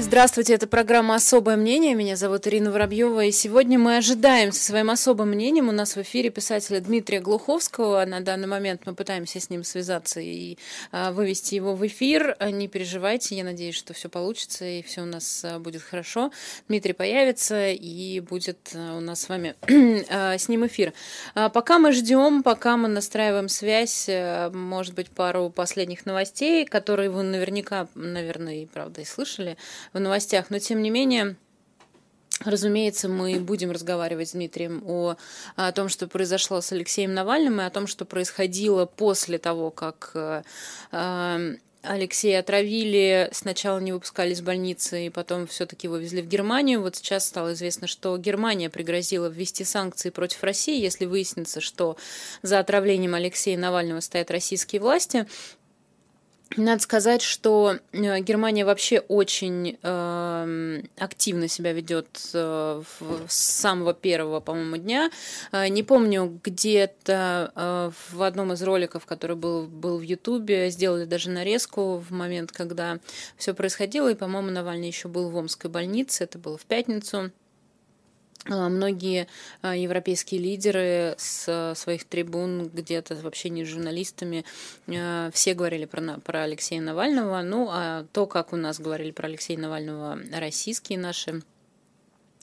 Здравствуйте, это программа «Особое мнение». Меня зовут Ирина Воробьева, и сегодня мы ожидаем со своим особым мнением у нас в эфире писателя Дмитрия Глуховского. На данный момент мы пытаемся с ним связаться и а, вывести его в эфир. Не переживайте, я надеюсь, что все получится и все у нас а, будет хорошо. Дмитрий появится и будет а, у нас с вами с ним эфир. Пока мы ждем, пока мы настраиваем связь, может быть, пару последних новостей, которые вы наверняка, наверное, и правда и слышали в новостях. Но тем не менее, Разумеется, мы будем разговаривать с Дмитрием о, о том, что произошло с Алексеем Навальным, и о том, что происходило после того, как э, э, Алексея отравили, сначала не выпускали из больницы, и потом все-таки вывезли в Германию. Вот сейчас стало известно, что Германия пригрозила ввести санкции против России, если выяснится, что за отравлением Алексея Навального стоят российские власти. Надо сказать, что э, Германия вообще очень э, активно себя ведет э, с самого первого, по-моему, дня. Э, не помню, где-то э, в одном из роликов, который был, был в Ютубе, сделали даже нарезку в момент, когда все происходило, и, по-моему, Навальный еще был в Омской больнице, это было в пятницу. А, многие а, европейские лидеры с своих трибун где-то в общении с журналистами а, все говорили про, про Алексея Навального. Ну, а то, как у нас говорили про Алексея Навального российские наши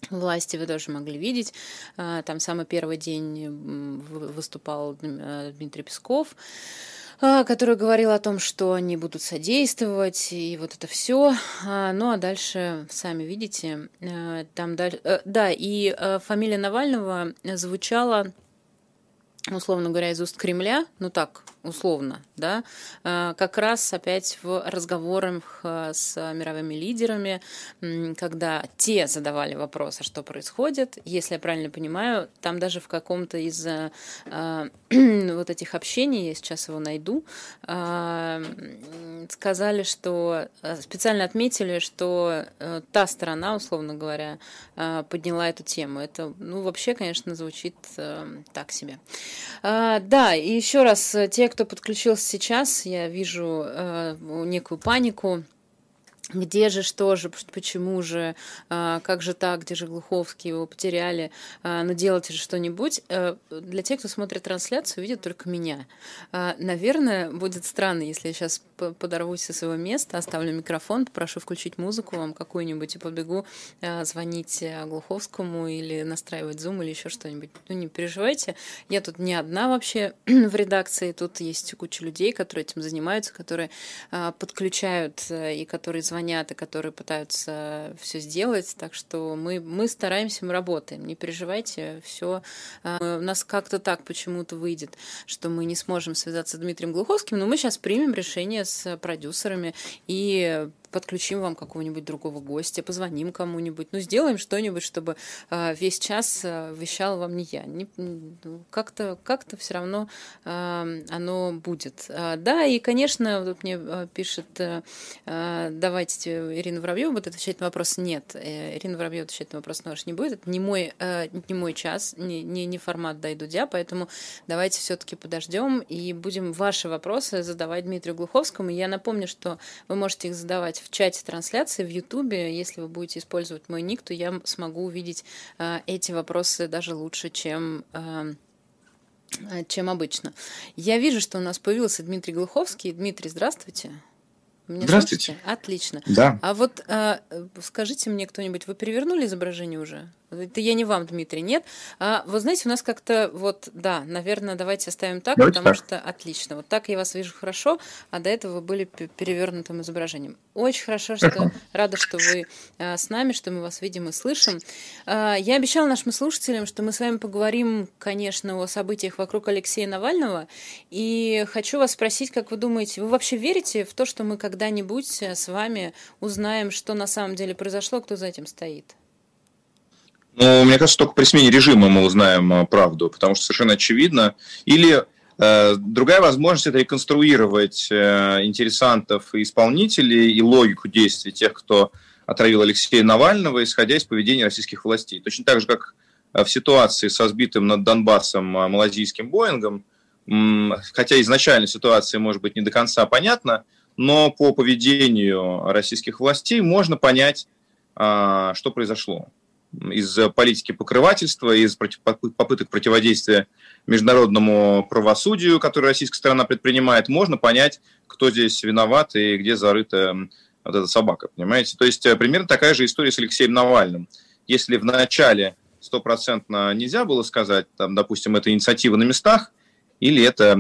власти вы тоже могли видеть. Там самый первый день выступал Дмитрий Песков. А, который говорил о том, что они будут содействовать, и вот это все. А, ну а дальше, сами видите, э, там дальше... Э, да, и э, фамилия Навального звучала условно говоря, из уст Кремля, ну так, условно, да, э, как раз опять в разговорах э, с мировыми лидерами, когда те задавали вопрос, а что происходит, если я правильно понимаю, там даже в каком-то из э, вот этих общений, я сейчас его найду, сказали, что специально отметили, что та сторона, условно говоря, подняла эту тему. Это, ну, вообще, конечно, звучит так себе. А, да, и еще раз, э, те, кто подключился сейчас, я вижу э, некую панику где же, что же, почему же, а, как же так, где же Глуховский, его потеряли, а, ну делайте же что-нибудь. Э, для тех, кто смотрит трансляцию, видит только меня. А, наверное, будет странно, если я сейчас подорвусь со своего места, оставлю микрофон, попрошу включить музыку вам какую-нибудь и побегу звонить Глуховскому или настраивать Zoom или еще что-нибудь. Ну, не переживайте, я тут не одна вообще в редакции, тут есть куча людей, которые этим занимаются, которые подключают э, и которые звонят звонят и которые пытаются все сделать. Так что мы, мы стараемся, мы работаем. Не переживайте, все у нас как-то так почему-то выйдет, что мы не сможем связаться с Дмитрием Глуховским, но мы сейчас примем решение с продюсерами и подключим вам какого-нибудь другого гостя, позвоним кому-нибудь, ну, сделаем что-нибудь, чтобы э, весь час э, вещал вам не я. Не, ну, как-то как все равно э, оно будет. А, да, и, конечно, вот мне пишет, давайте Ирина Воробьева будет отвечать на вопрос. Нет, э, Ирина Воробьева отвечать на вопрос наш не будет. Это не мой, не мой час, не, не, не формат «Дай Дудя», поэтому давайте все-таки подождем и будем ваши вопросы задавать Дмитрию Глуховскому. Я напомню, что вы можете их задавать в чате трансляции в Ютубе. Если вы будете использовать мой ник, то я смогу увидеть э, эти вопросы даже лучше, чем э, э, чем обычно. Я вижу, что у нас появился Дмитрий Глуховский. Дмитрий, здравствуйте. Меня Здравствуйте. Слышите? Отлично. Да. А вот э, скажите мне кто-нибудь, вы перевернули изображение уже? Это я не вам, Дмитрий, нет. А, вы знаете, у нас как-то вот, да, наверное, давайте оставим так, давайте потому так. что отлично. Вот так я вас вижу хорошо, а до этого вы были перевернутым изображением. Очень хорошо, что рада, что вы а, с нами, что мы вас видим и слышим. А, я обещала нашим слушателям, что мы с вами поговорим, конечно, о событиях вокруг Алексея Навального. И хочу вас спросить, как вы думаете, вы вообще верите в то, что мы когда-нибудь с вами узнаем, что на самом деле произошло, кто за этим стоит? Ну, мне кажется, только при смене режима мы узнаем э, правду, потому что совершенно очевидно. Или э, другая возможность – это реконструировать э, интересантов и исполнителей и логику действий тех, кто отравил Алексея Навального, исходя из поведения российских властей. Точно так же, как э, в ситуации со сбитым над Донбассом э, малазийским Боингом, хотя изначально ситуация может быть не до конца понятна, но по поведению российских властей можно понять, а, что произошло. Из политики покрывательства, из попыток противодействия международному правосудию, которое российская сторона предпринимает, можно понять, кто здесь виноват и где зарыта вот эта собака, понимаете? То есть э, примерно такая же история с Алексеем Навальным. Если в начале стопроцентно нельзя было сказать, там, допустим, это инициатива на местах, или это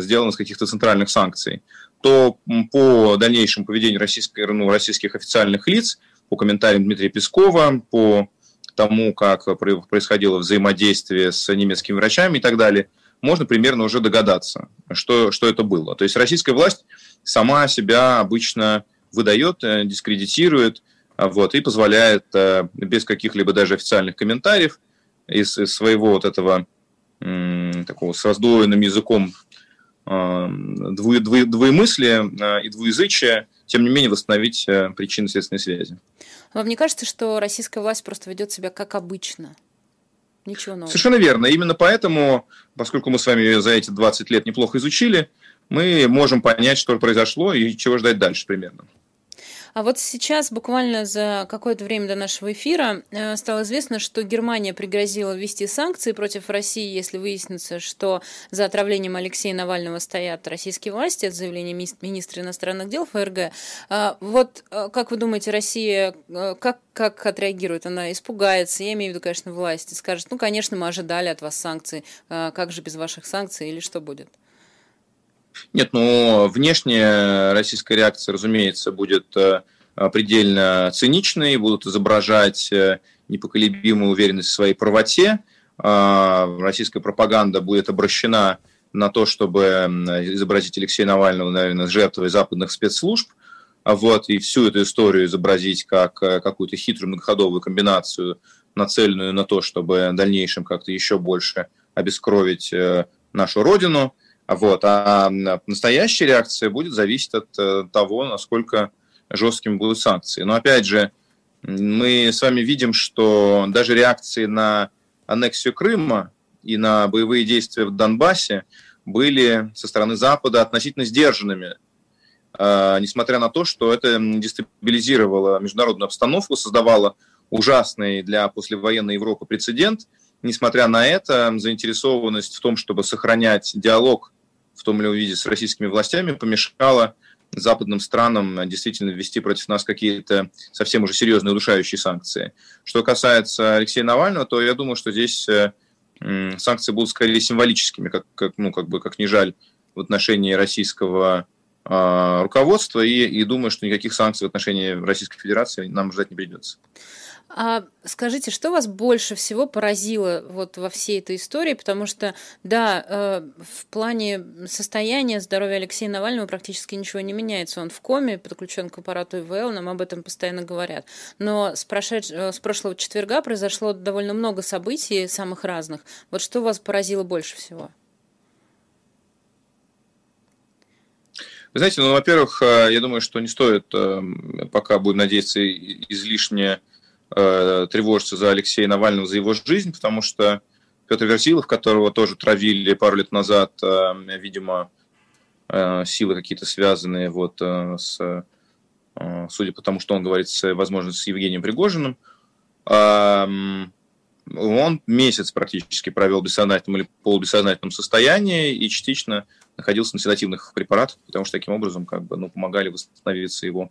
сделано с каких-то центральных санкций, то по дальнейшему поведению российской, ну, российских официальных лиц, по комментариям Дмитрия Пескова, по тому, как происходило взаимодействие с немецкими врачами и так далее, можно примерно уже догадаться, что, что это было. То есть российская власть сама себя обычно выдает, э, дискредитирует, а, вот, и позволяет э, без каких-либо даже официальных комментариев из, из своего вот этого такого с раздвоенным языком а, дву, дву, двоемыслия и двуязычия, тем не менее восстановить э, причинно-следственные связи. Вам не кажется, что российская власть просто ведет себя как обычно? Ничего нового. Совершенно верно. Именно поэтому, поскольку мы с вами за эти 20 лет неплохо изучили, мы можем понять, что произошло и чего ждать дальше примерно. А вот сейчас, буквально за какое-то время до нашего эфира, э, стало известно, что Германия пригрозила ввести санкции против России, если выяснится, что за отравлением Алексея Навального стоят российские власти. Это заявление министра иностранных дел ФРГ. А вот э, как вы думаете, Россия э, как, как отреагирует? Она испугается, я имею в виду, конечно, власти, скажет, ну, конечно, мы ожидали от вас санкций, как же без ваших санкций или что будет? Нет, ну, внешняя российская реакция, разумеется, будет э, предельно циничной, будут изображать э, непоколебимую уверенность в своей правоте. А, российская пропаганда будет обращена на то, чтобы изобразить Алексея Навального, наверное, жертвой западных спецслужб, а вот, и всю эту историю изобразить как э, какую-то хитрую многоходовую комбинацию, нацеленную на то, чтобы в дальнейшем как-то еще больше обескровить нашу Родину – вот. А настоящая реакция будет зависеть от э, того, насколько жесткими будут санкции. Но опять же, мы с вами видим, что даже реакции на аннексию Крыма и на боевые действия в Донбассе были со стороны Запада относительно сдержанными, а, несмотря на то, что это дестабилизировало международную обстановку, создавало ужасный для послевоенной Европы прецедент. Несмотря на это, заинтересованность в том, чтобы сохранять диалог в том или ином виде с российскими властями помешало западным странам действительно ввести против нас какие-то совсем уже серьезные удушающие санкции. Что касается Алексея Навального, то я думаю, что здесь э, санкции будут скорее символическими, как, как, ну, как бы, как не жаль, в отношении российского э, руководства, и, и думаю, что никаких санкций в отношении Российской Федерации нам ждать не придется. А скажите, что вас больше всего поразило вот во всей этой истории? Потому что, да, э, в плане состояния здоровья Алексея Навального практически ничего не меняется. Он в коме, подключен к аппарату ИВЛ, нам об этом постоянно говорят. Но с, прошедш... Э, с прошлого четверга произошло довольно много событий, самых разных. Вот что вас поразило больше всего? Вы знаете, ну, во-первых, э, я думаю, что не стоит, пока будем надеяться, излишне э, тревожиться за Алексея Навального, за его жизнь, потому что Петр Верзилов, которого тоже травили пару лет назад, э, видимо, э, силы какие-то связанные вот э, с, э, судя по тому, что он говорит, с, возможно, с Евгением Пригожиным, э, он месяц практически провел в бессознательном или полубессознательном состоянии и частично находился на седативных препаратах, потому что таким образом как бы, ну, помогали восстановиться его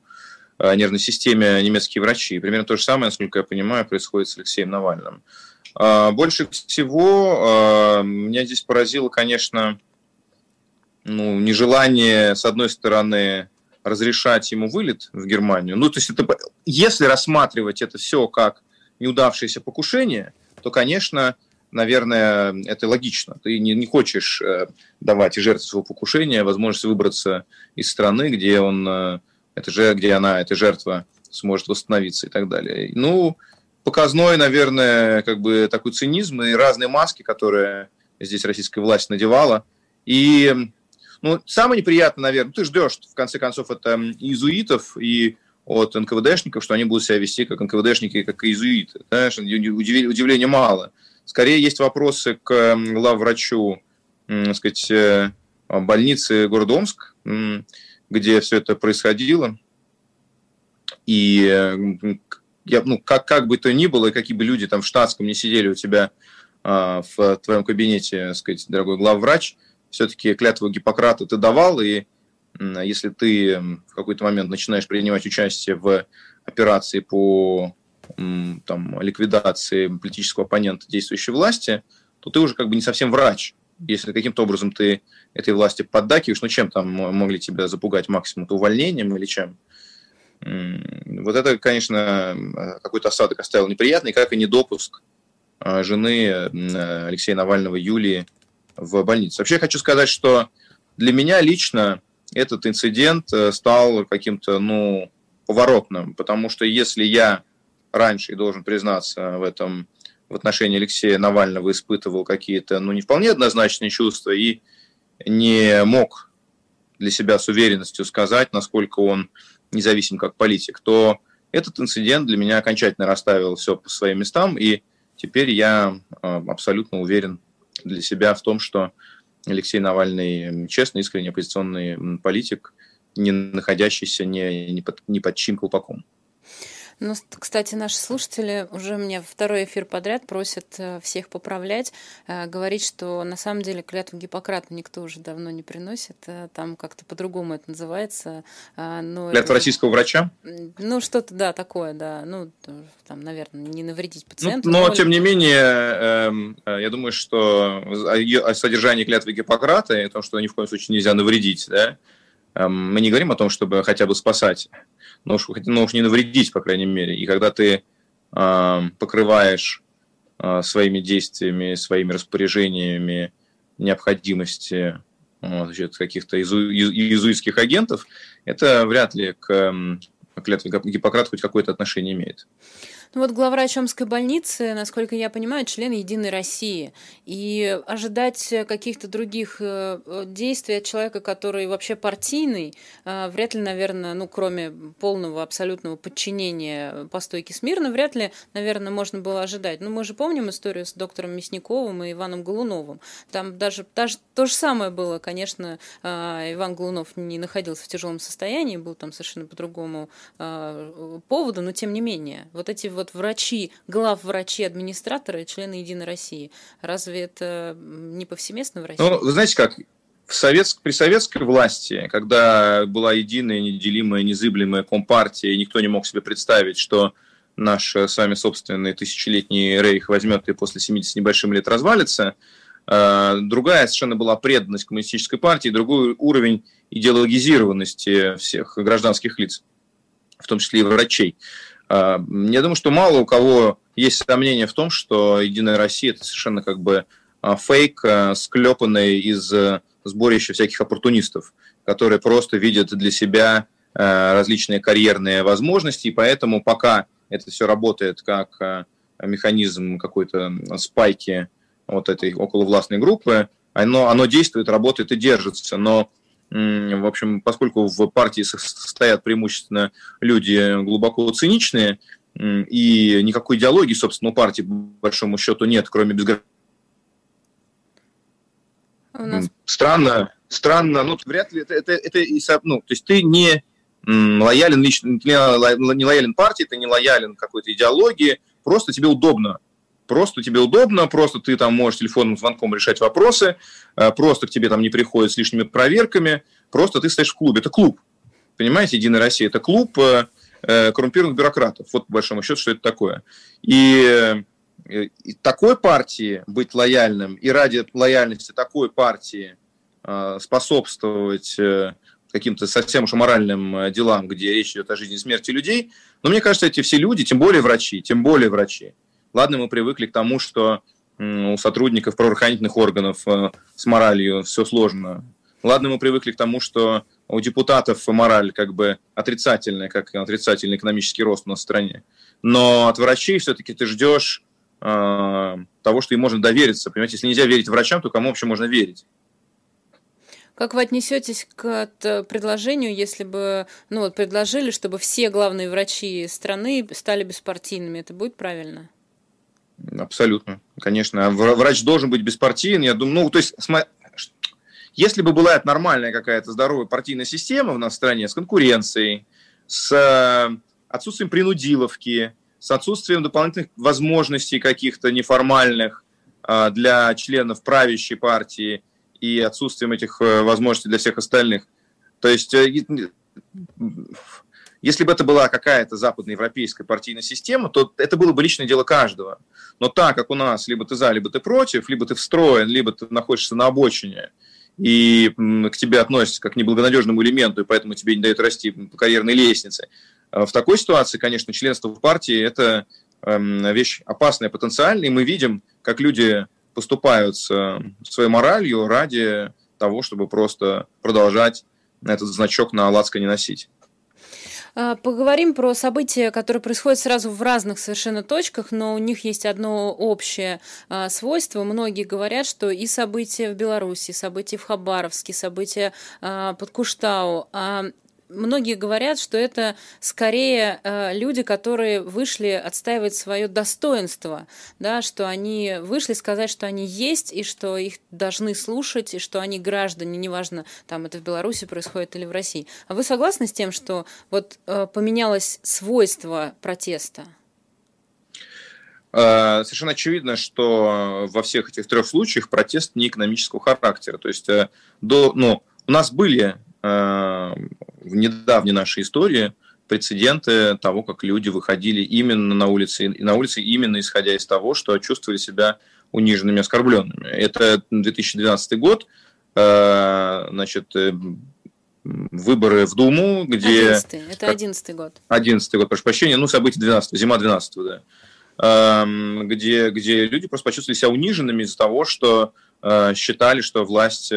нервной системе немецкие врачи. И примерно то же самое, насколько я понимаю, происходит с Алексеем Навальным. А, больше всего а, меня здесь поразило, конечно, ну, нежелание, с одной стороны, разрешать ему вылет в Германию. Ну, то есть, это, если рассматривать это все как неудавшееся покушение, то, конечно, наверное, это логично. Ты не, не хочешь э, давать жертве своего покушения возможность выбраться из страны, где он э, это же, где она, эта жертва, сможет восстановиться и так далее. Ну, показной, наверное, как бы такой цинизм и разные маски, которые здесь российская власть надевала. И ну, самое неприятное, наверное, ты ждешь, в конце концов, это иезуитов и от НКВДшников, что они будут себя вести как НКВДшники, как иезуиты. Знаешь, удивления мало. Скорее есть вопросы к главврачу, так сказать, э, больницы города Омск, где все это происходило. И я, ну, как, как бы то ни было, какие бы люди там в штатском не сидели у тебя а, в твоем кабинете, сказать, дорогой главврач, все-таки клятву Гиппократа ты давал, и если ты в какой-то момент начинаешь принимать участие в операции по там, ликвидации политического оппонента действующей власти, то ты уже как бы не совсем врач. Если каким-то образом ты этой власти поддакиваешь, ну чем там могли тебя запугать максимум? То увольнением или чем? Вот это, конечно, какой-то осадок оставил неприятный, как и недопуск а, жены Алексея Навального Юлии в больницу. Вообще хочу сказать, что для меня лично этот инцидент э, стал каким-то, ну, поворотным, потому что если я раньше, и должен признаться в этом, в отношении Алексея Навального испытывал какие-то, ну, не вполне однозначные чувства и не мог для себя с уверенностью сказать, насколько он независим как политик, то этот инцидент для меня окончательно расставил все по своим местам, и теперь я э, абсолютно уверен для себя в том, что Алексей Навальный честный, искренний оппозиционный политик, не находящийся ни, ни, под, ни под чьим колпаком. Ну, кстати, наши слушатели уже мне второй эфир подряд просят э, всех поправлять, э, говорить, что на самом деле клятву Гиппократа никто уже давно не приносит, э, там как-то по-другому это называется. Но Клятва это... российского врача? Ну, что-то, да, такое, да. Ну, там, наверное, не навредить ну, пациенту. Ну, но, тем не менее, эм, я думаю, что о содержании клятвы Гиппократа и о том, что ни в коем случае нельзя навредить, да, эм, мы не говорим о том, чтобы хотя бы спасать но уж, но уж не навредить, по крайней мере. И когда ты э, покрываешь э, своими действиями, своими распоряжениями необходимости вот, каких-то изу, иезуитских агентов, это вряд ли к э, клятве Гиппократа хоть какое-то отношение имеет. Ну вот главврач Омской больницы, насколько я понимаю, член Единой России. И ожидать каких-то других э, действий от человека, который вообще партийный, э, вряд ли, наверное, ну кроме полного абсолютного подчинения по стойке смирно, вряд ли, наверное, можно было ожидать. Ну мы же помним историю с доктором Мясниковым и Иваном Голуновым. Там даже, даже то же самое было, конечно, э, Иван Голунов не находился в тяжелом состоянии, был там совершенно по другому поводу, но тем не менее, вот эти вот врачи, главврачи, администраторы, члены Единой России. Разве это не повсеместно в России? Ну, вы знаете как, в советск, при советской власти, когда была единая, неделимая, незыблемая компартия, и никто не мог себе представить, что наш с вами собственный тысячелетний рейх возьмет и после 70 небольшим лет развалится, э, другая совершенно была преданность коммунистической партии, другой уровень идеологизированности всех гражданских лиц, в том числе и врачей. А, я думаю, что мало у кого есть сомнения в том, что «Единая Россия» – это совершенно как бы а, фейк, а, склепанный из сборища всяких оппортунистов, которые просто видят для себя различные карьерные возможности, и поэтому пока это все работает как механизм какой-то спайки вот этой околовластной группы, оно, оно действует, работает и держится, но в общем, поскольку в партии состоят преимущественно люди глубоко циничные, и никакой идеологии, собственно, у партии, по большому счету, нет, кроме безграничного. Нас... Странно, странно, ну, вряд ли это, это, это ну, то есть ты не лоялен лично, не лоялен партии, ты не лоялен какой-то идеологии, просто тебе удобно Просто тебе удобно, просто ты там можешь телефонным звонком решать вопросы, э, просто к тебе там не приходят с лишними проверками, просто ты стоишь в клубе. Это клуб. Понимаете, Единая Россия – это клуб э, э, коррумпированных бюрократов. Вот, по большому счету, что это такое. И, и такой партии быть лояльным, и ради лояльности такой партии способствовать каким-то совсем уж моральным делам, где речь идет о жизни и смерти людей. Но мне кажется, эти все люди, тем более врачи, тем более врачи, Ладно, мы привыкли к тому, что у сотрудников правоохранительных органов э, с моралью все сложно. Ладно, мы привыкли к тому, что у депутатов мораль как бы отрицательная, как отрицательный экономический рост у нас в стране. Но от врачей все-таки ты ждешь э, того, что им можно довериться. Понимаете, если нельзя верить врачам, то кому вообще можно верить? Как вы отнесетесь к предложению, если бы ну, вот предложили, чтобы все главные врачи страны стали беспартийными? Это будет правильно? Абсолютно, конечно. Врач должен быть беспартийный. Я думаю, ну, то есть, Если бы была нормальная какая-то здоровая партийная система в нашей стране с конкуренцией, с э, отсутствием принудиловки, с отсутствием дополнительных возможностей каких-то неформальных э, для членов правящей партии и отсутствием этих э, возможностей для всех остальных. То есть, если бы это была какая-то западноевропейская партийная система, то это было бы личное дело каждого. Но так как у нас либо ты за, либо ты против, либо ты встроен, либо ты находишься на обочине, и к тебе относятся как к неблагонадежному элементу, и поэтому тебе не дают расти по карьерной лестнице. А в такой ситуации, конечно, членство в партии – это эм, вещь опасная потенциально, и мы видим, как люди поступают с своей моралью ради того, чтобы просто продолжать этот значок на не носить. А, поговорим про события, которые происходят сразу в разных совершенно точках, но у них есть одно общее а, свойство. Многие говорят, что и события в Беларуси, события в Хабаровске, события а, под Куштау многие говорят, что это скорее э, люди, которые вышли отстаивать свое достоинство, да, что они вышли сказать, что они есть, и что их должны слушать, и что они граждане, неважно, там это в Беларуси происходит или в России. А вы согласны с тем, что вот э, поменялось свойство протеста? Э, совершенно очевидно, что во всех этих трех случаях протест не экономического характера. То есть э, до, ну, у нас были Э, в недавней нашей истории прецеденты того, как люди выходили именно на улицы, и на улице именно исходя из того, что чувствовали себя униженными, оскорбленными. Это 2012 год, э, значит, э, выборы в Думу, где... 11 это 11 год. 11 год, прошу прощения, ну, события 12 зима 12 да. Эм, где, где люди просто почувствовали себя униженными из-за того, что считали, что власть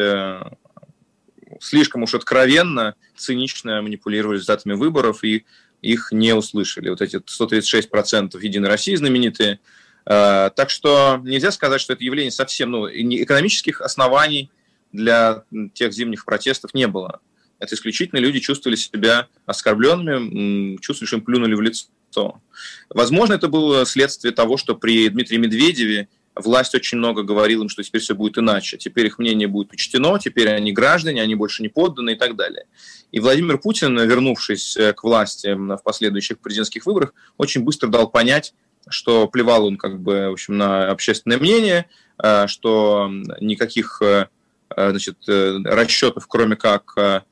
слишком уж откровенно, цинично манипулировали результатами выборов и их не услышали. Вот эти 136% Единой России знаменитые. А, так что нельзя сказать, что это явление совсем, ну, экономических оснований для тех зимних протестов не было. Это исключительно люди чувствовали себя оскорбленными, чувствовали, что им плюнули в лицо. Возможно, это было следствие того, что при Дмитрии Медведеве власть очень много говорила им, что теперь все будет иначе, теперь их мнение будет учтено, теперь они граждане, они больше не подданы и так далее. И Владимир Путин, вернувшись э, к власти в последующих президентских выборах, очень быстро дал понять, что плевал он как бы, в общем, на общественное мнение, э, что никаких э, значит, расчетов, кроме как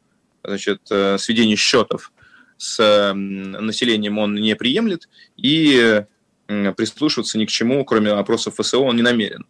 значит, сведения счетов с населением он не приемлет, и прислушиваться ни к чему, кроме опросов ФСО, он не намерен.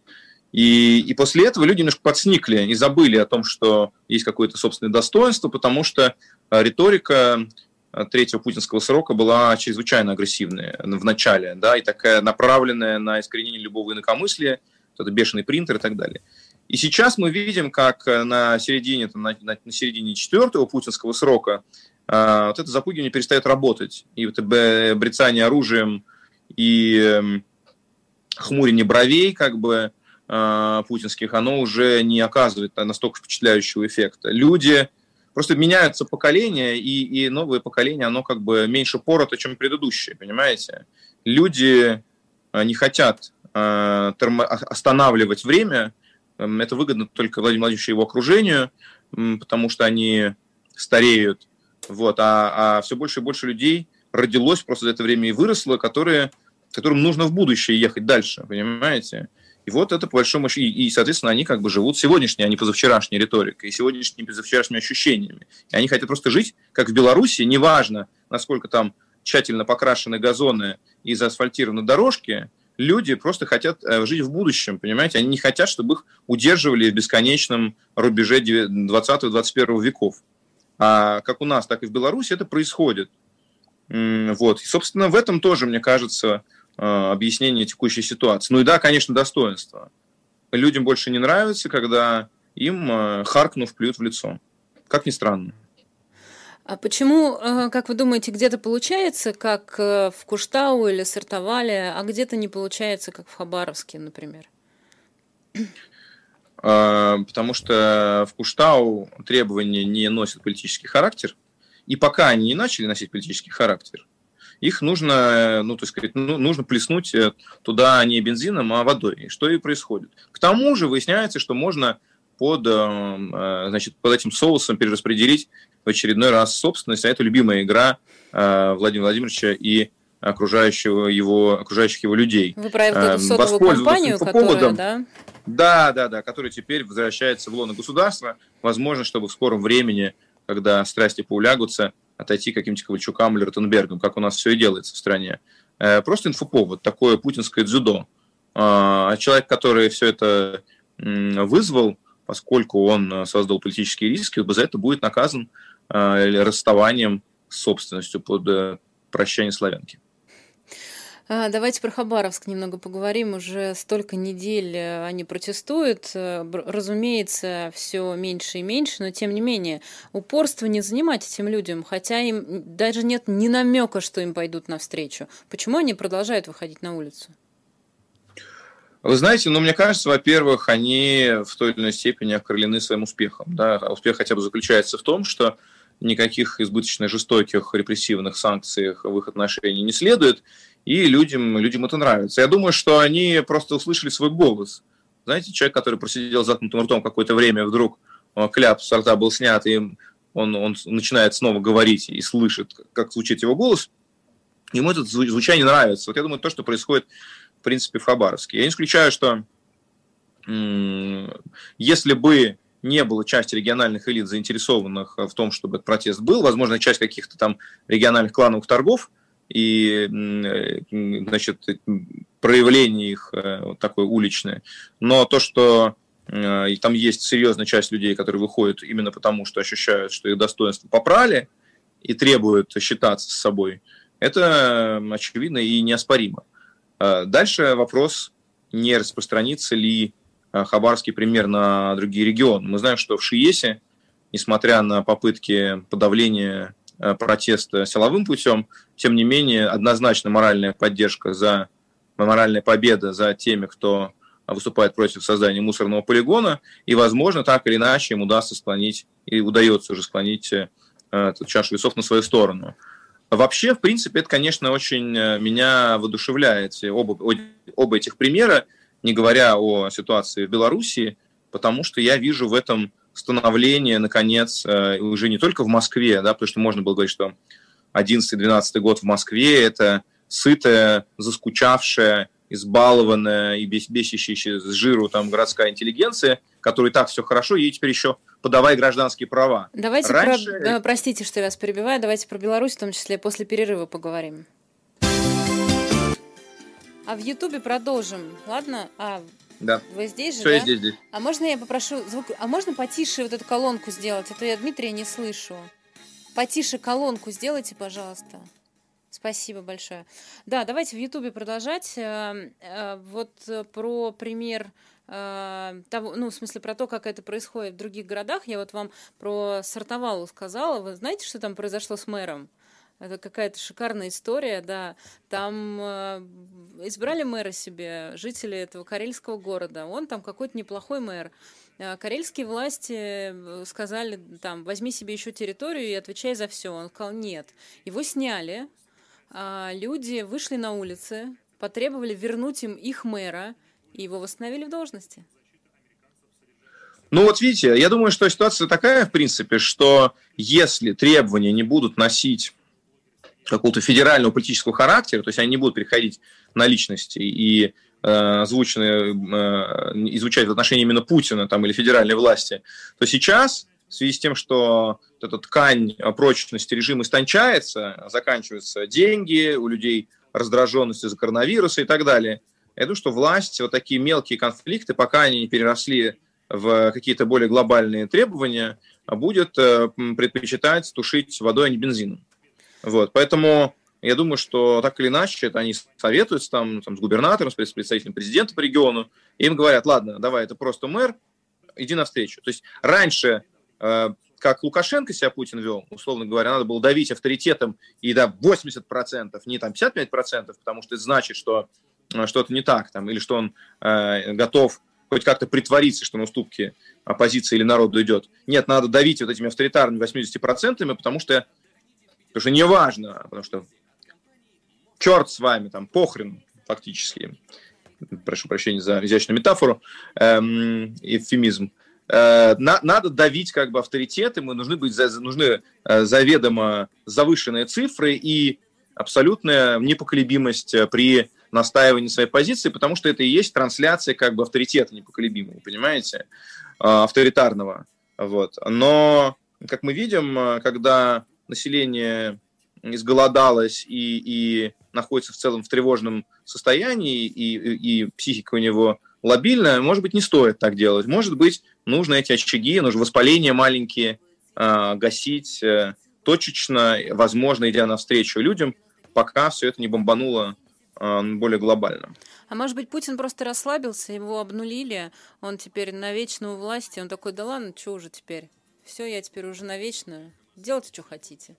И, и после этого люди немножко подсникли и забыли о том, что есть какое-то собственное достоинство, потому что а, риторика а, третьего путинского срока была чрезвычайно агрессивная в начале, да, и такая направленная на искоренение любого инакомыслия, это бешеный принтер и так далее. И сейчас мы видим, как э, на середине, там, на, на середине четвертого путинского срока э, вот это запугивание перестает работать. И вот это брецание оружием и эм, хмурение бровей, как бы, э, путинских, оно уже не оказывает настолько впечатляющего эффекта. Люди, просто меняются поколения, и, и новое поколение, оно как бы меньше порото, чем предыдущее, понимаете? Люди э, не хотят термо- останавливать время, эм, это выгодно только Владимиру Владимировичу и его окружению, потому что они стареют, вот, а, а все больше и больше людей родилось просто за это время и выросло, которые которым нужно в будущее ехать дальше, понимаете? И вот это по большому счету, и, и, соответственно, они как бы живут сегодняшней, а не позавчерашней риторикой, и сегодняшними позавчерашними ощущениями. И они хотят просто жить, как в Беларуси, неважно, насколько там тщательно покрашены газоны и заасфальтированы дорожки, люди просто хотят э, жить в будущем, понимаете? Они не хотят, чтобы их удерживали в бесконечном рубеже 20-21 веков. А как у нас, так и в Беларуси это происходит. Вот. И, собственно, в этом тоже, мне кажется, объяснение текущей ситуации. Ну и да, конечно, достоинство. Людям больше не нравится, когда им, э, харкнув, плюют в лицо. Как ни странно. А почему, э, как вы думаете, где-то получается, как в Куштау или Сартовале, а где-то не получается, как в Хабаровске, например? Потому что в Куштау требования не носят политический характер, и пока они не начали носить политический характер, их нужно, э, ну, то есть, ну, нужно плеснуть э, туда не бензином, а водой. И что и происходит. К тому же выясняется, что можно под, значит, под этим соусом перераспределить в очередной раз собственность, а это любимая игра Владимира Владимировича и окружающего его, окружающих его людей. Вы про эту сотовую компанию, которая, да? Да, да, да, которая теперь возвращается в лоно государства. Возможно, чтобы в скором времени, когда страсти поулягутся, отойти к каким-то Ковальчукам или Ротенбергам, как у нас все и делается в стране. Э, просто инфоповод, такое путинское дзюдо. А, человек, который все это вызвал, поскольку он создал политические риски, за это будет наказан э, расставанием с собственностью под э, прощание славянки. А, давайте про Хабаровск немного поговорим. Уже столько недель э, они протестуют. Э, разумеется, все меньше и меньше, но тем не менее, упорство не занимать этим людям, хотя им даже нет ни намека, что им пойдут навстречу. Почему они продолжают выходить на улицу? Вы знаете, ну, мне кажется, во-первых, они в той или иной степени окрылены своим успехом. Да? Успех хотя бы заключается в том, что никаких избыточно жестоких репрессивных санкций в их отношении не следует, и людям, людям это нравится. Я думаю, что они просто услышали свой голос. Знаете, человек, который просидел заткнутым ртом какое-то время, вдруг э, кляп с рта был снят, и он, он начинает снова говорить и слышит, как звучит его голос, ему это звучание нравится. Вот я думаю, то, что происходит, в принципе, в Хабаровске. Я не исключаю, что если бы не было части региональных элит заинтересованных в том, чтобы этот протест был, возможно, часть каких-то там региональных клановых торгов – и значит, проявление их э, вот такое уличное. Но то, что э, и там есть серьезная часть людей, которые выходят именно потому, что ощущают, что их достоинство попрали и требуют считаться с собой, это очевидно и неоспоримо. Дальше вопрос, не распространится ли э, хабарский пример на другие регионы. Мы знаем, что в Шиесе, несмотря на попытки подавления Э, протеста силовым путем, тем не менее однозначно моральная поддержка за моральная победа за теми, кто выступает против создания мусорного полигона, и, возможно, так или иначе им удастся склонить, и удается уже склонить э, эту чашу весов на свою сторону. Вообще, в принципе, это, конечно, очень э, меня воодушевляет, оба, оба этих примера, не говоря о ситуации в Белоруссии, потому что я вижу в этом становление, наконец, э, уже не только в Москве, да, потому что можно было говорить, что 11-12 год в Москве – это сытая, заскучавшая, избалованная и бесящая с жиру там городская интеллигенция, которой так все хорошо, ей теперь еще подавай гражданские права. Давайте Раньше... про... Простите, что я вас перебиваю, давайте про Беларусь в том числе после перерыва поговорим. А в Ютубе продолжим, ладно? А да. Вы здесь же, Все, да? я здесь, здесь. А можно я попрошу звук... А можно потише вот эту колонку сделать? А то я Дмитрия не слышу. Потише колонку сделайте, пожалуйста. Спасибо большое. Да, давайте в Ютубе продолжать. Э, э, вот про пример э, того, ну, в смысле, про то, как это происходит в других городах. Я вот вам про Сартовалу сказала. Вы знаете, что там произошло с мэром? Это какая-то шикарная история, да. Там э, избрали мэра себе, жители этого карельского города. Он там какой-то неплохой мэр. Э, карельские власти сказали, там, возьми себе еще территорию и отвечай за все. Он сказал, нет. Его сняли, а люди вышли на улицы, потребовали вернуть им их мэра, и его восстановили в должности. Ну вот видите, я думаю, что ситуация такая, в принципе, что если требования не будут носить какого-то федерального политического характера, то есть они не будут переходить на личности и э, озвученные, э, изучать в отношении именно Путина там, или федеральной власти, то сейчас в связи с тем, что вот эта ткань прочности режима истончается, заканчиваются деньги, у людей раздраженность из-за коронавируса и так далее. Я думаю, что власть, вот такие мелкие конфликты, пока они не переросли в какие-то более глобальные требования, будет э, предпочитать тушить водой, а не бензином. Вот, поэтому я думаю, что так или иначе это они советуются там, там, с губернатором, с представителем президента по региону, и им говорят, ладно, давай, это просто мэр, иди навстречу. То есть раньше, э, как Лукашенко себя Путин вел, условно говоря, надо было давить авторитетом и да, 80%, не там 55%, потому что это значит, что э, что-то не так, там, или что он э, готов хоть как-то притвориться, что на уступки оппозиции или народу идет. Нет, надо давить вот этими авторитарными 80%, потому что Потому что не важно, потому что черт с вами, там, похрен фактически. Прошу прощения за изящную метафору, эм, эвфемизм. э, на, надо давить как бы авторитеты, мы нужны быть нужны э, заведомо завышенные цифры и абсолютная непоколебимость при настаивании своей позиции, потому что это и есть трансляция как бы авторитета непоколебимого, понимаете, авторитарного. Вот. Но, как мы видим, когда население изголодалось и, и находится в целом в тревожном состоянии, и, и, и психика у него лобильная, может быть, не стоит так делать. Может быть, нужно эти очаги, нужно воспаления маленькие э, гасить э, точечно, возможно, идя навстречу людям, пока все это не бомбануло э, более глобально. А может быть, Путин просто расслабился, его обнулили, он теперь на вечную власть, он такой, да ладно, что уже теперь? Все, я теперь уже на вечную. Делайте, что хотите.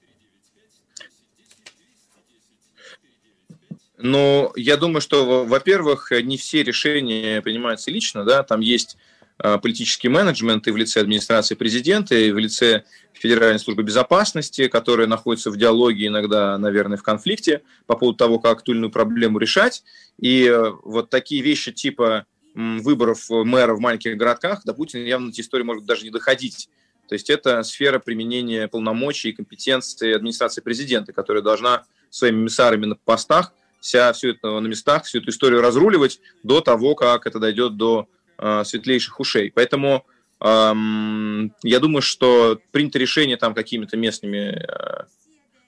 Но я думаю, что, во-первых, не все решения принимаются лично, да, там есть а, политический менеджмент и в лице администрации президента, и в лице Федеральной службы безопасности, которые находятся в диалоге, иногда, наверное, в конфликте по поводу того, как ту или иную проблему решать. И э, вот такие вещи типа выборов мэра в маленьких городках, до Путина явно эти истории может даже не доходить. То есть это сфера применения полномочий и компетенции администрации президента, которая должна своими эмиссарами на постах вся все это на местах, всю эту историю разруливать до того, как это дойдет до э, светлейших ушей. Поэтому эм, я думаю, что принято решение там какими-то местными э,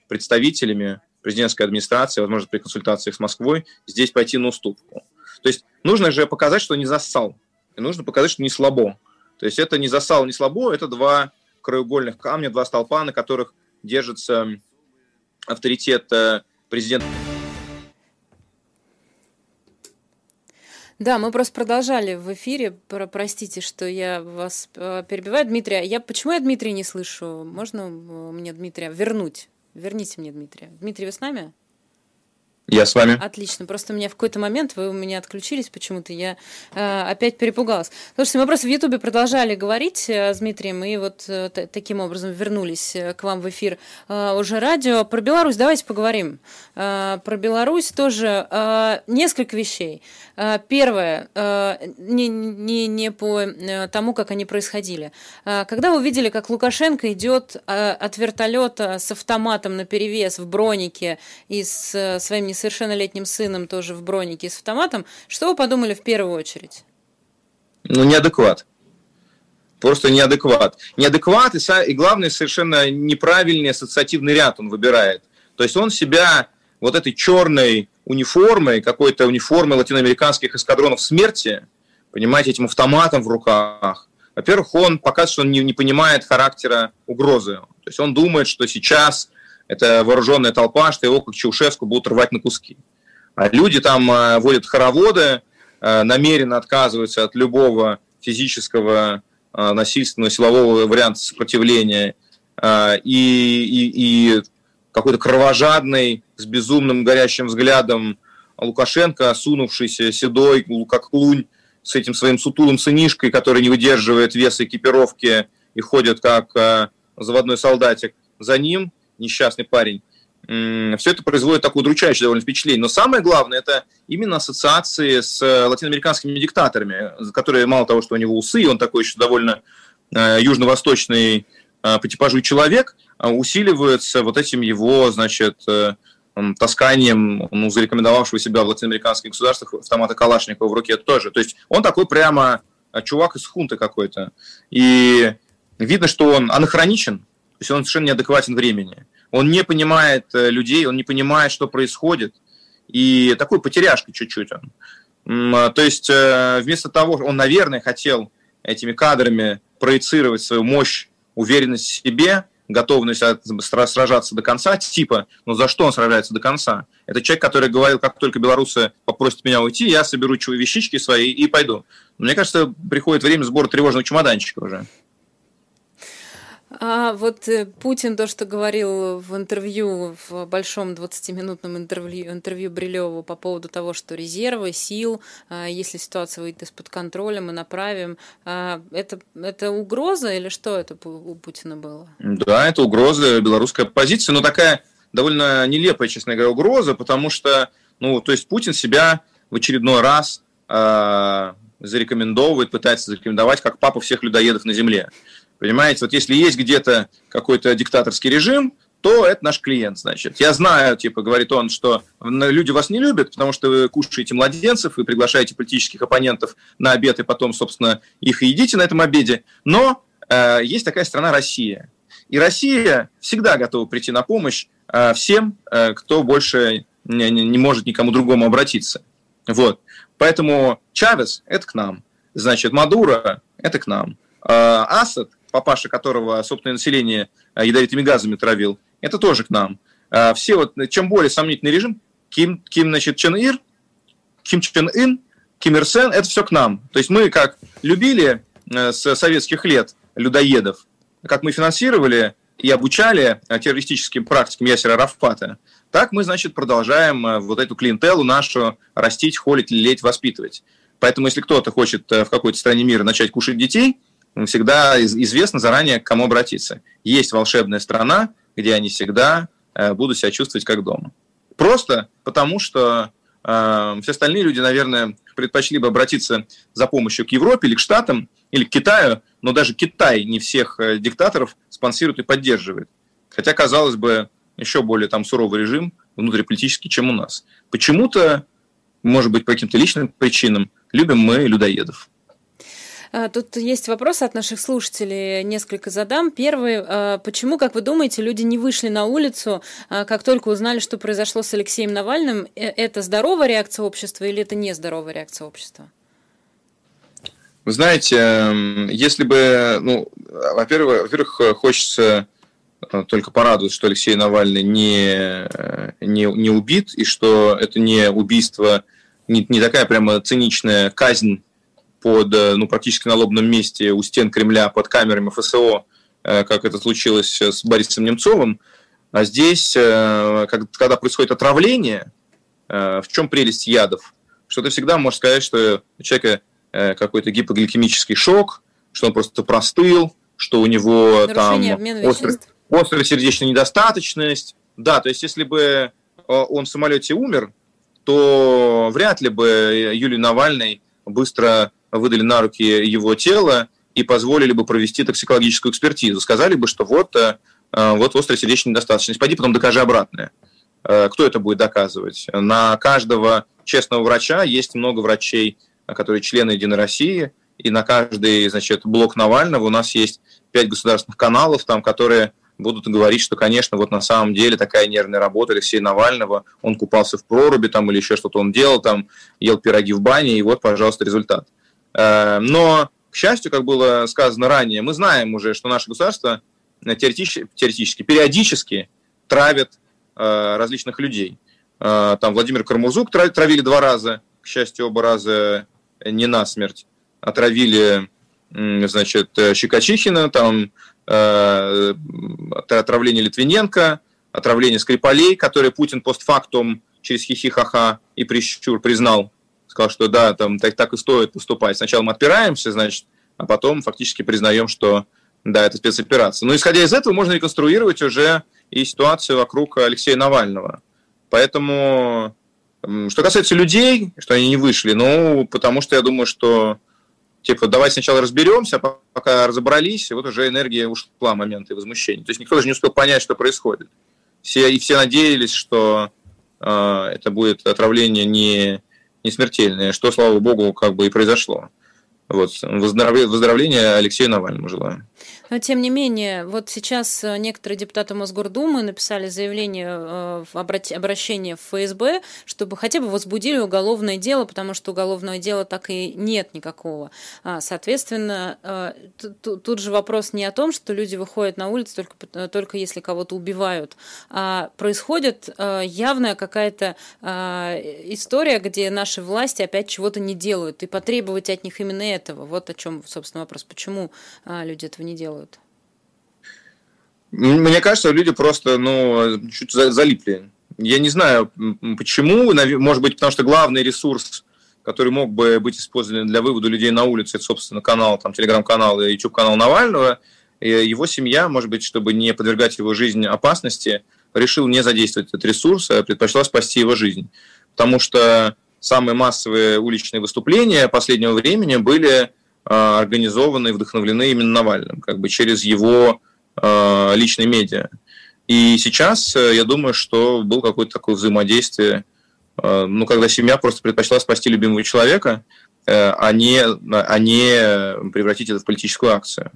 представителями президентской администрации, возможно, при консультациях с Москвой, здесь пойти на уступку. То есть нужно же показать, что не зассал, и нужно показать, что не слабо. То есть это не засал, не слабо, это два краеугольных камня, два столпа, на которых держится авторитет э, президента. Да, мы просто продолжали в эфире. Про, простите, что я вас э, перебиваю, Дмитрий. Я почему я Дмитрия не слышу? Можно э, мне Дмитрия вернуть? Верните мне Дмитрия. Дмитрий, вы с нами? Я с вами. Отлично. Просто у меня в какой-то момент вы у меня отключились почему-то, я э, опять перепугалась. Слушайте, мы просто в Ютубе продолжали говорить э, с Дмитрием, и вот э, таким образом вернулись э, к вам в эфир э, уже радио. Про Беларусь давайте поговорим. Э, про Беларусь тоже э, несколько вещей. Э, первое, э, не, не, не по э, тому, как они происходили. Э, когда вы увидели, как Лукашенко идет э, от вертолета с автоматом на перевес в бронике и с э, своим несовершеннолетним сыном тоже в бронике с автоматом, что вы подумали в первую очередь? Ну, неадекват. Просто неадекват. Неадекват и, и главное, совершенно неправильный ассоциативный ряд он выбирает. То есть он себя вот этой черной униформой, какой-то униформой латиноамериканских эскадронов смерти, понимаете, этим автоматом в руках, во-первых, он показывает, что он не, не понимает характера угрозы. То есть он думает, что сейчас это вооруженная толпа, что его, как Чаушевску, будут рвать на куски. А люди там э, водят хороводы, э, намеренно отказываются от любого физического, э, насильственного, силового варианта сопротивления. И, и, и какой-то кровожадный, с безумным горящим взглядом Лукашенко, осунувшийся, седой, как лунь, с этим своим сутулым сынишкой, который не выдерживает веса экипировки и ходит как заводной солдатик за ним – несчастный парень. Все это производит такое удручающее довольно впечатление. Но самое главное, это именно ассоциации с э, латиноамериканскими диктаторами, которые мало того, что у него усы, он такой еще довольно э, южно-восточный э, по типажу человек, а усиливаются вот этим его, значит, тасканием, ну, зарекомендовавшего себя в латиноамериканских государствах автомата Калашникова в руке тоже. То есть он такой прямо чувак из хунты какой-то. И видно, что он анахроничен, то есть он совершенно неадекватен времени. Он не понимает э, людей, он не понимает, что происходит. И такой потеряшка чуть-чуть он. А, то есть э, вместо того, он, наверное, хотел этими кадрами проецировать свою мощь, уверенность в себе, готовность сражаться до конца, типа, ну за что он сражается до конца? Это человек, который говорил, как только белорусы попросят меня уйти, я соберу вещички свои и пойду. Мне кажется, приходит время сбора тревожного чемоданчика уже. А вот э, Путин то, что говорил в интервью, в большом 20-минутном интервью, интервью Брилеву по поводу того, что резервы, сил, а, если ситуация выйдет из-под контроля, мы направим. А, это, это угроза или что это у Путина было? Да, это угроза белорусской оппозиции, но такая довольно нелепая, честно говоря, угроза, потому что, ну, то есть Путин себя в очередной раз зарекомендовывает, пытается зарекомендовать как папа всех людоедов на Земле. Понимаете, вот если есть где-то какой-то диктаторский режим, то это наш клиент, значит. Я знаю, типа, говорит он, что люди вас не любят, потому что вы кушаете младенцев, вы приглашаете политических оппонентов на обед, и потом, собственно, их и едите на этом обеде. Но э, есть такая страна Россия. И Россия всегда готова прийти на помощь э, всем, э, кто больше не, не может никому другому обратиться. Вот. Поэтому Чавес – это к нам. Значит, Мадуро – это к нам. Э, Асад, папаша которого собственное население э, ядовитыми газами травил, это тоже к нам. Э, все вот, чем более сомнительный режим, Ким, Ким значит, Чен Ир, Ким Чен Ин, Ким Ир Сен – это все к нам. То есть мы как любили с советских лет людоедов, как мы финансировали и обучали террористическим практикам Ясера Рафата, так мы, значит, продолжаем вот эту клиентелу нашу растить, холить, лелеять, воспитывать. Поэтому, если кто-то хочет в какой-то стране мира начать кушать детей, всегда известно заранее, к кому обратиться. Есть волшебная страна, где они всегда э, будут себя чувствовать как дома. Просто потому, что э, все остальные люди, наверное, предпочли бы обратиться за помощью к Европе или к Штатам, или к Китаю, но даже Китай не всех э, диктаторов спонсирует и поддерживает. Хотя, казалось бы, еще более там суровый режим внутриполитический, чем у нас. Почему-то, может быть, по каким-то личным причинам, любим мы людоедов. А, тут есть вопросы от наших слушателей, несколько задам. Первый, а, почему, как вы думаете, люди не вышли на улицу, а, как только узнали, что произошло с Алексеем Навальным? Э, это здоровая реакция общества или это нездоровая реакция общества? Вы знаете, эм, если бы, ну, во-первых, во-первых, хочется э, только порадоваться, что Алексей Навальный не, э, не, не убит, и что это не убийство, не, не такая прямо циничная казнь под, э, ну, практически на лобном месте у стен Кремля под камерами ФСО, э, как это случилось с Борисом Немцовым. А здесь, э, когда происходит отравление, в чем прелесть ядов? Что ты всегда можешь сказать, что у человека какой-то гипогликемический шок, что он просто простыл, что у него Нарушение там острый, острая сердечная недостаточность. Да, то есть если бы он в самолете умер, то вряд ли бы Юлий Навальный быстро выдали на руки его тело и позволили бы провести токсикологическую экспертизу. Сказали бы, что вот, э, вот острая сердечная недостаточность. Пойди потом докажи обратное. Э, кто это будет доказывать? На каждого честного врача есть много врачей, которые члены Единой России, и на каждый значит, блок Навального у нас есть пять государственных каналов, там, которые будут говорить, что, конечно, вот на самом деле такая нервная работа Алексея Навального, он купался в проруби там или еще что-то он делал, там, ел пироги в бане, и вот, пожалуйста, результат. Э, но, к счастью, как было сказано ранее, мы знаем уже, что наше государство теоретически, теоретически периодически травит э, различных людей. Э, там Владимир Кармурзук травили два раза, к счастью, оба раза не насмерть. Отравили, значит, Щекочихина, там отравление Литвиненко, отравление Скрипалей, которые Путин постфактум через хихихаха и прищур признал сказал, что да, там так, так и стоит поступать. Сначала мы отпираемся, значит, а потом фактически признаем, что да, это спецоперация. Но исходя из этого можно реконструировать уже и ситуацию вокруг Алексея Навального. Поэтому, что касается людей, что они не вышли, ну, потому что я думаю, что типа, давай сначала разберемся, пока разобрались, и вот уже энергия ушла, моменты возмущения. То есть никто даже не успел понять, что происходит. Все, и все надеялись, что э, это будет отравление не не смертельные, что, слава богу, как бы и произошло. Вот, выздоровление Алексею Навальному желаю. Но, тем не менее, вот сейчас э, некоторые депутаты Мосгордумы написали заявление, э, обращение в ФСБ, чтобы хотя бы возбудили уголовное дело, потому что уголовного дела так и нет никакого. А, соответственно, э, тут же вопрос не о том, что люди выходят на улицу только, только если кого-то убивают, а происходит явная какая-то история, где наши власти опять чего-то не делают, и потребовать от них именно этого. Вот о чем, собственно, вопрос. Почему люди этого не делают? Мне кажется, люди просто, ну, чуть залипли. Я не знаю, почему. Может быть, потому что главный ресурс, который мог бы быть использован для вывода людей на улице, это, собственно, канал, там, телеграм-канал и YouTube-канал Навального. И его семья, может быть, чтобы не подвергать его жизнь опасности, решил не задействовать этот ресурс, а предпочла спасти его жизнь. Потому что самые массовые уличные выступления последнего времени были организованы и вдохновлены именно Навальным, как бы через его личные медиа. И сейчас я думаю, что был какое-то такое взаимодействие, ну, когда семья просто предпочла спасти любимого человека, а не, а не превратить это в политическую акцию.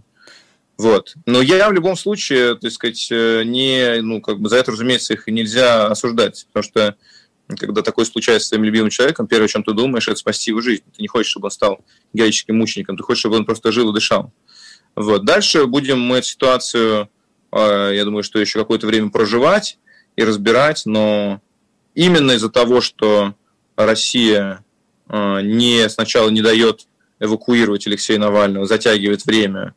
Вот. Но я в любом случае, так сказать, э, не, ну, как бы за это, разумеется, их нельзя осуждать, потому что когда такое случается с своим любимым человеком, первое, о чем ты думаешь, это спасти его жизнь. Ты не хочешь, чтобы он стал героическим мучеником, ты хочешь, чтобы он просто жил и дышал. Вот. Дальше будем мы эту ситуацию, э, я думаю, что еще какое-то время проживать и разбирать, но именно из-за того, что Россия э, не сначала не дает эвакуировать Алексея Навального, затягивает время,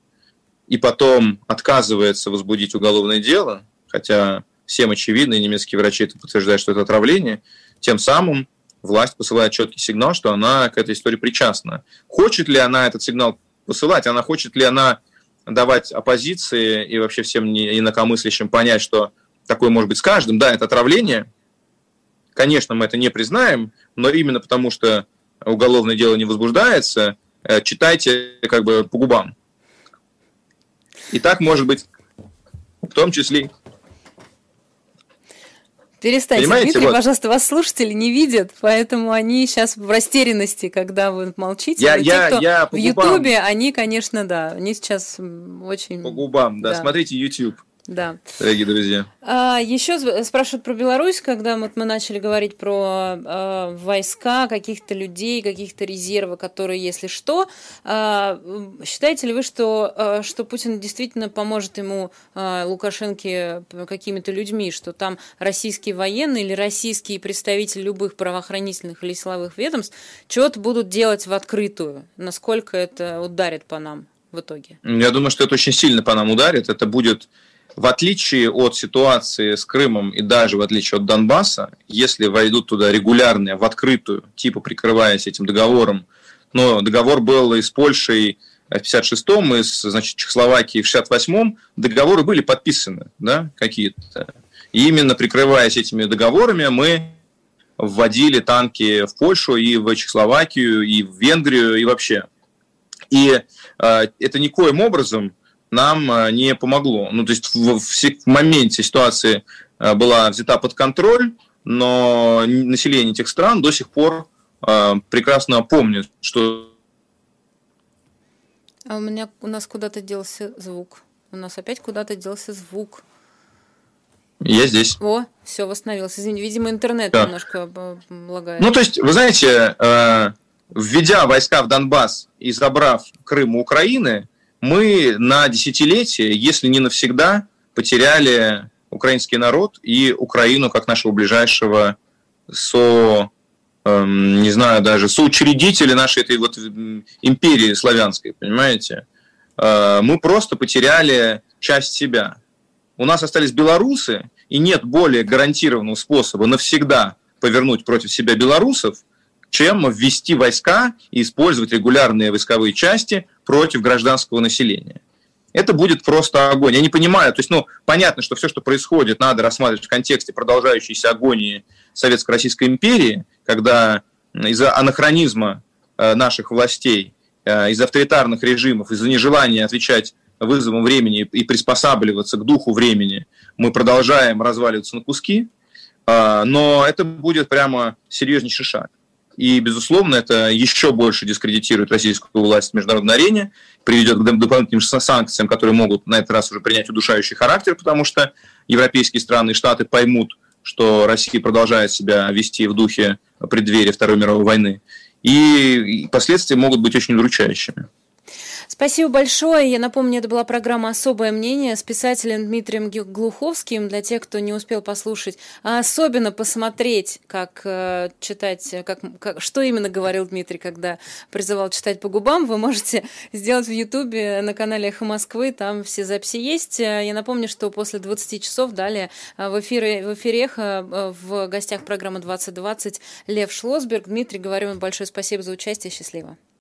и потом отказывается возбудить уголовное дело, хотя всем очевидно, и немецкие врачи это подтверждают, что это отравление, тем самым власть посылает четкий сигнал, что она к этой истории причастна. Хочет ли она этот сигнал посылать, она хочет ли она давать оппозиции и вообще всем инакомыслящим понять, что такое может быть с каждым. Да, это отравление. Конечно, мы это не признаем, но именно потому, что уголовное дело не возбуждается, э, читайте как бы по губам. И так может быть в том числе. Перестаньте, Понимаете? Дмитрий, вот. пожалуйста, вас слушатели не видят, поэтому они сейчас в растерянности, когда вы молчите. Я, я, те, кто я в Ютубе, они, конечно, да, они сейчас очень... По губам, да, да. смотрите YouTube. Да. Дорогие друзья. А, еще спрашивают про Беларусь, когда вот мы начали говорить про а, войска, каких-то людей, каких-то резервов, которые, если что, а, считаете ли вы, что, а, что Путин действительно поможет ему а, Лукашенко какими-то людьми, что там российские военные или российские представители любых правоохранительных или силовых ведомств чего-то будут делать в открытую? Насколько это ударит по нам в итоге? Я думаю, что это очень сильно по нам ударит. Это будет в отличие от ситуации с Крымом и даже в отличие от Донбасса, если войдут туда регулярные, в открытую, типа прикрываясь этим договором, но договор был и с Польшей в 56-м, и с значит, Чехословакией в 68-м, договоры были подписаны, да, какие-то. И именно прикрываясь этими договорами, мы вводили танки в Польшу и в Чехословакию, и в Венгрию, и вообще. И э, это никоим образом нам э, не помогло. Ну, то есть в, в моменте ситуации э, была взята под контроль, но население этих стран до сих пор э, прекрасно помнит, что... А у меня у нас куда-то делся звук. У нас опять куда-то делся звук. Я здесь. О, все, восстановился. Извини, видимо, интернет да. немножко лагает. Ну, то есть, вы знаете, введя войска в Донбасс и забрав Крым у Украины, мы на десятилетие, если не навсегда, потеряли украинский народ и Украину как нашего ближайшего со, эм, не знаю, даже соучредителя нашей этой вот империи славянской, понимаете? Э, мы просто потеряли часть себя. У нас остались белорусы, и нет более гарантированного способа навсегда повернуть против себя белорусов, чем ввести войска и использовать регулярные войсковые части против гражданского населения. Это будет просто огонь. Я не понимаю, то есть, ну, понятно, что все, что происходит, надо рассматривать в контексте продолжающейся агонии Советско-Российской империи, когда из-за анахронизма э, наших властей, э, из авторитарных режимов, из-за нежелания отвечать вызовам времени и приспосабливаться к духу времени, мы продолжаем разваливаться на куски, э, но это будет прямо серьезнейший шаг. И, безусловно, это еще больше дискредитирует российскую власть в международной арене, приведет к дополнительным санкциям, которые могут на этот раз уже принять удушающий характер, потому что европейские страны и Штаты поймут, что Россия продолжает себя вести в духе преддверия Второй мировой войны. И последствия могут быть очень удручающими. Спасибо большое. Я напомню, это была программа «Особое мнение» с писателем Дмитрием Глуховским. Для тех, кто не успел послушать, а особенно посмотреть, как э, читать, как, как, что именно говорил Дмитрий, когда призывал читать по губам, вы можете сделать в Ютубе на канале «Эхо Москвы». Там все записи есть. Э, я напомню, что после 20 часов далее э, в эфире, в эфире «Эхо» в гостях программы «2020» Лев Шлосберг. Дмитрий, говорю вам большое спасибо за участие. Счастливо.